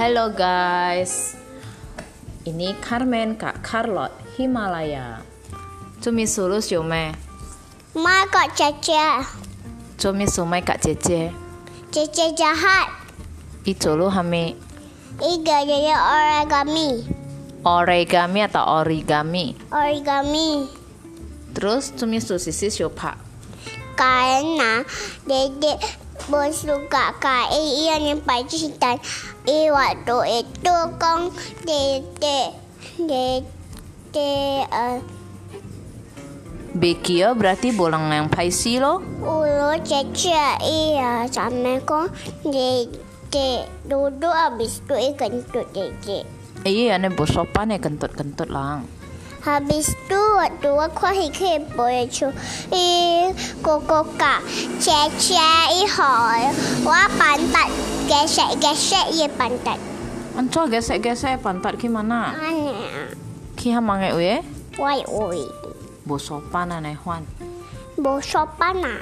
Halo guys, ini Carmen Kak Carlot Himalaya. Cumi sulus yo me, Mai kak Cece. cumi sumai Kak Cece. Cece jahat. I culu hami Iga jadi origami. origami atau origami. Origami. Terus cumi sosis yo pak. Karena dedek bersuka kai iya yang pacitan. I waktu itu kan dedek dedek uh, Bekio berarti bolang yang paisi lo. ulu Cece iya sama kan dedek duduk habis itu i kentut dedek. Iya ane bosopan ya kentut-kentut lang. Habis tu waktu aku hikir boleh cu i koko ka che che i hoi wa pantat gesek gesek ye pantat. Anco gesek gesek pantat ki mana? Ane. Ki hamangai uye? Wai ui. Bo sopan anai Huan. Bo sopan ah.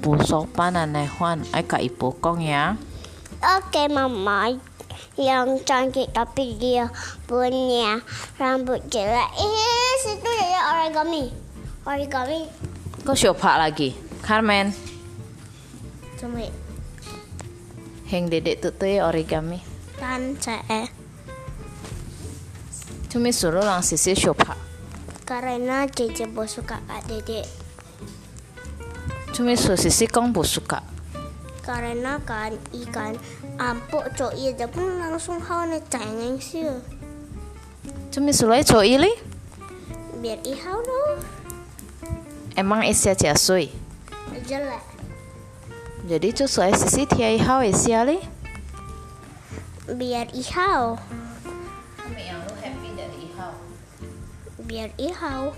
Bo sopan anai Huan. Ai ka ipo kong ya. Okay mama. Yang cantik tapi dia punya rambut jelek. Eh situ ya origami. Origami. Kau siyo pak lagi. Carmen, Cuma heng dedek tutu ya origami. tan saya Cumi suruh lang sisi siyo pak. karena Cece bos suka kak dedek. Cumi su sisi kong bu suka. Karena kan ikan ampuk cok iya pun langsung hawa ne cengeng sih. Cumi sulai co ili? Biar ihau dong. Emang isya ciasui. Jelek. Jadi cu suai sisi tiai hao isya li? Biar ihau. Kami yang lu happy dari ihau. Biar ihau.